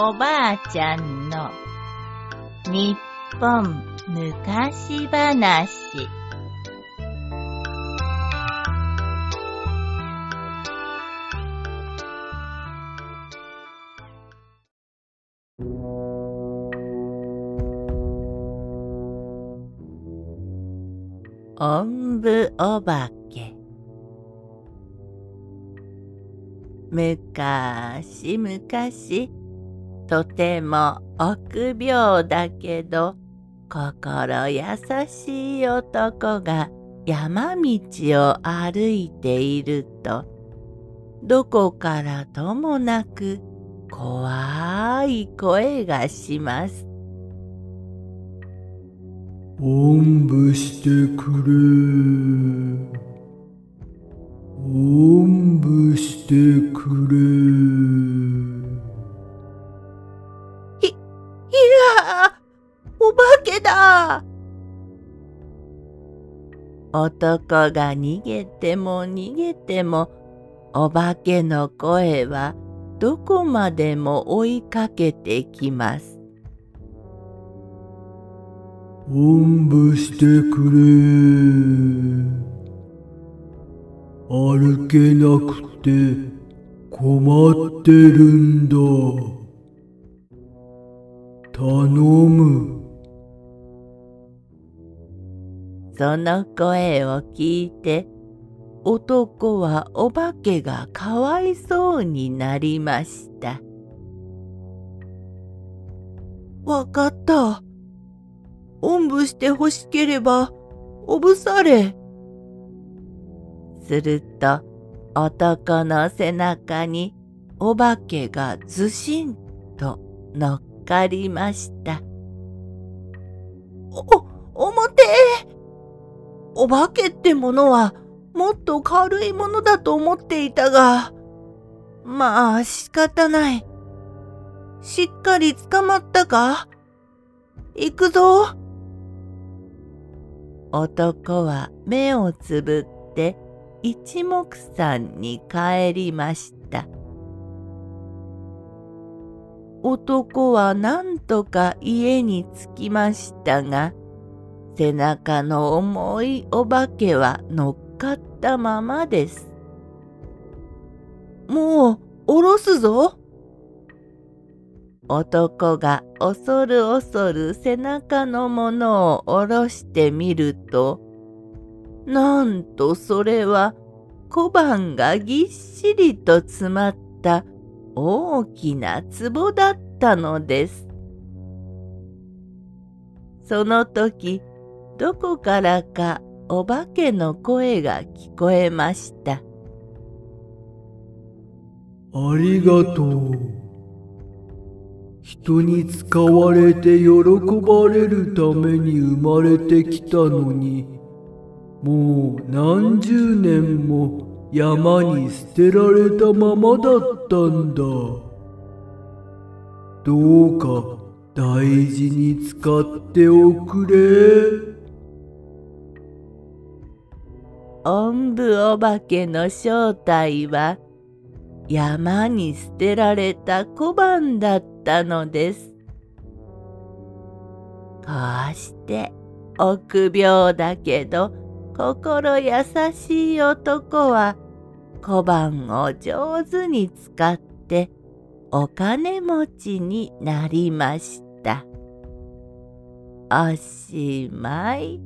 おばあちゃんの日本昔話。おんぶおばけ。むかしむかしとても臆病だけど心優しい男が山道を歩いているとどこからともなく怖い声がします。おんぶしてくれ。お化けだ男が逃げても逃げてもお化けの声はどこまでも追いかけてきます。おんぶしてくれ。歩けなくて困ってるんだ。頼む。その声を聞いて男はお化けがかわいそうになりました。わかった。おんぶして欲しければ、おぶされ。すると、男の背中にお化けがずしんと乗っかりました。お、おもてお化けってものはもっと軽いものだと思っていたが、まあ仕方ない。しっかり捕まったか？行くぞ。男は目をつぶって一目散に帰りました。男は何とか家に着きましたが、背中の重いお化けは乗っかったままです。もう、おろすぞ。男が恐る恐る背中のものを下ろしてみると、なんとそれは小判がぎっしりと詰まった大きな壺だったのです。その時、どこからかお化けの声が聞こえました。ありがとう。人に使われて喜ばれるために生まれてきたのにもう何十年も山に捨てられたままだったんだどうか大事に使っておくれおんぶお化けの正体は山に捨てられた小判だったのです。こうして臆病だけど心優しい男は小判を上手に使ってお金持ちになりました。おしまい。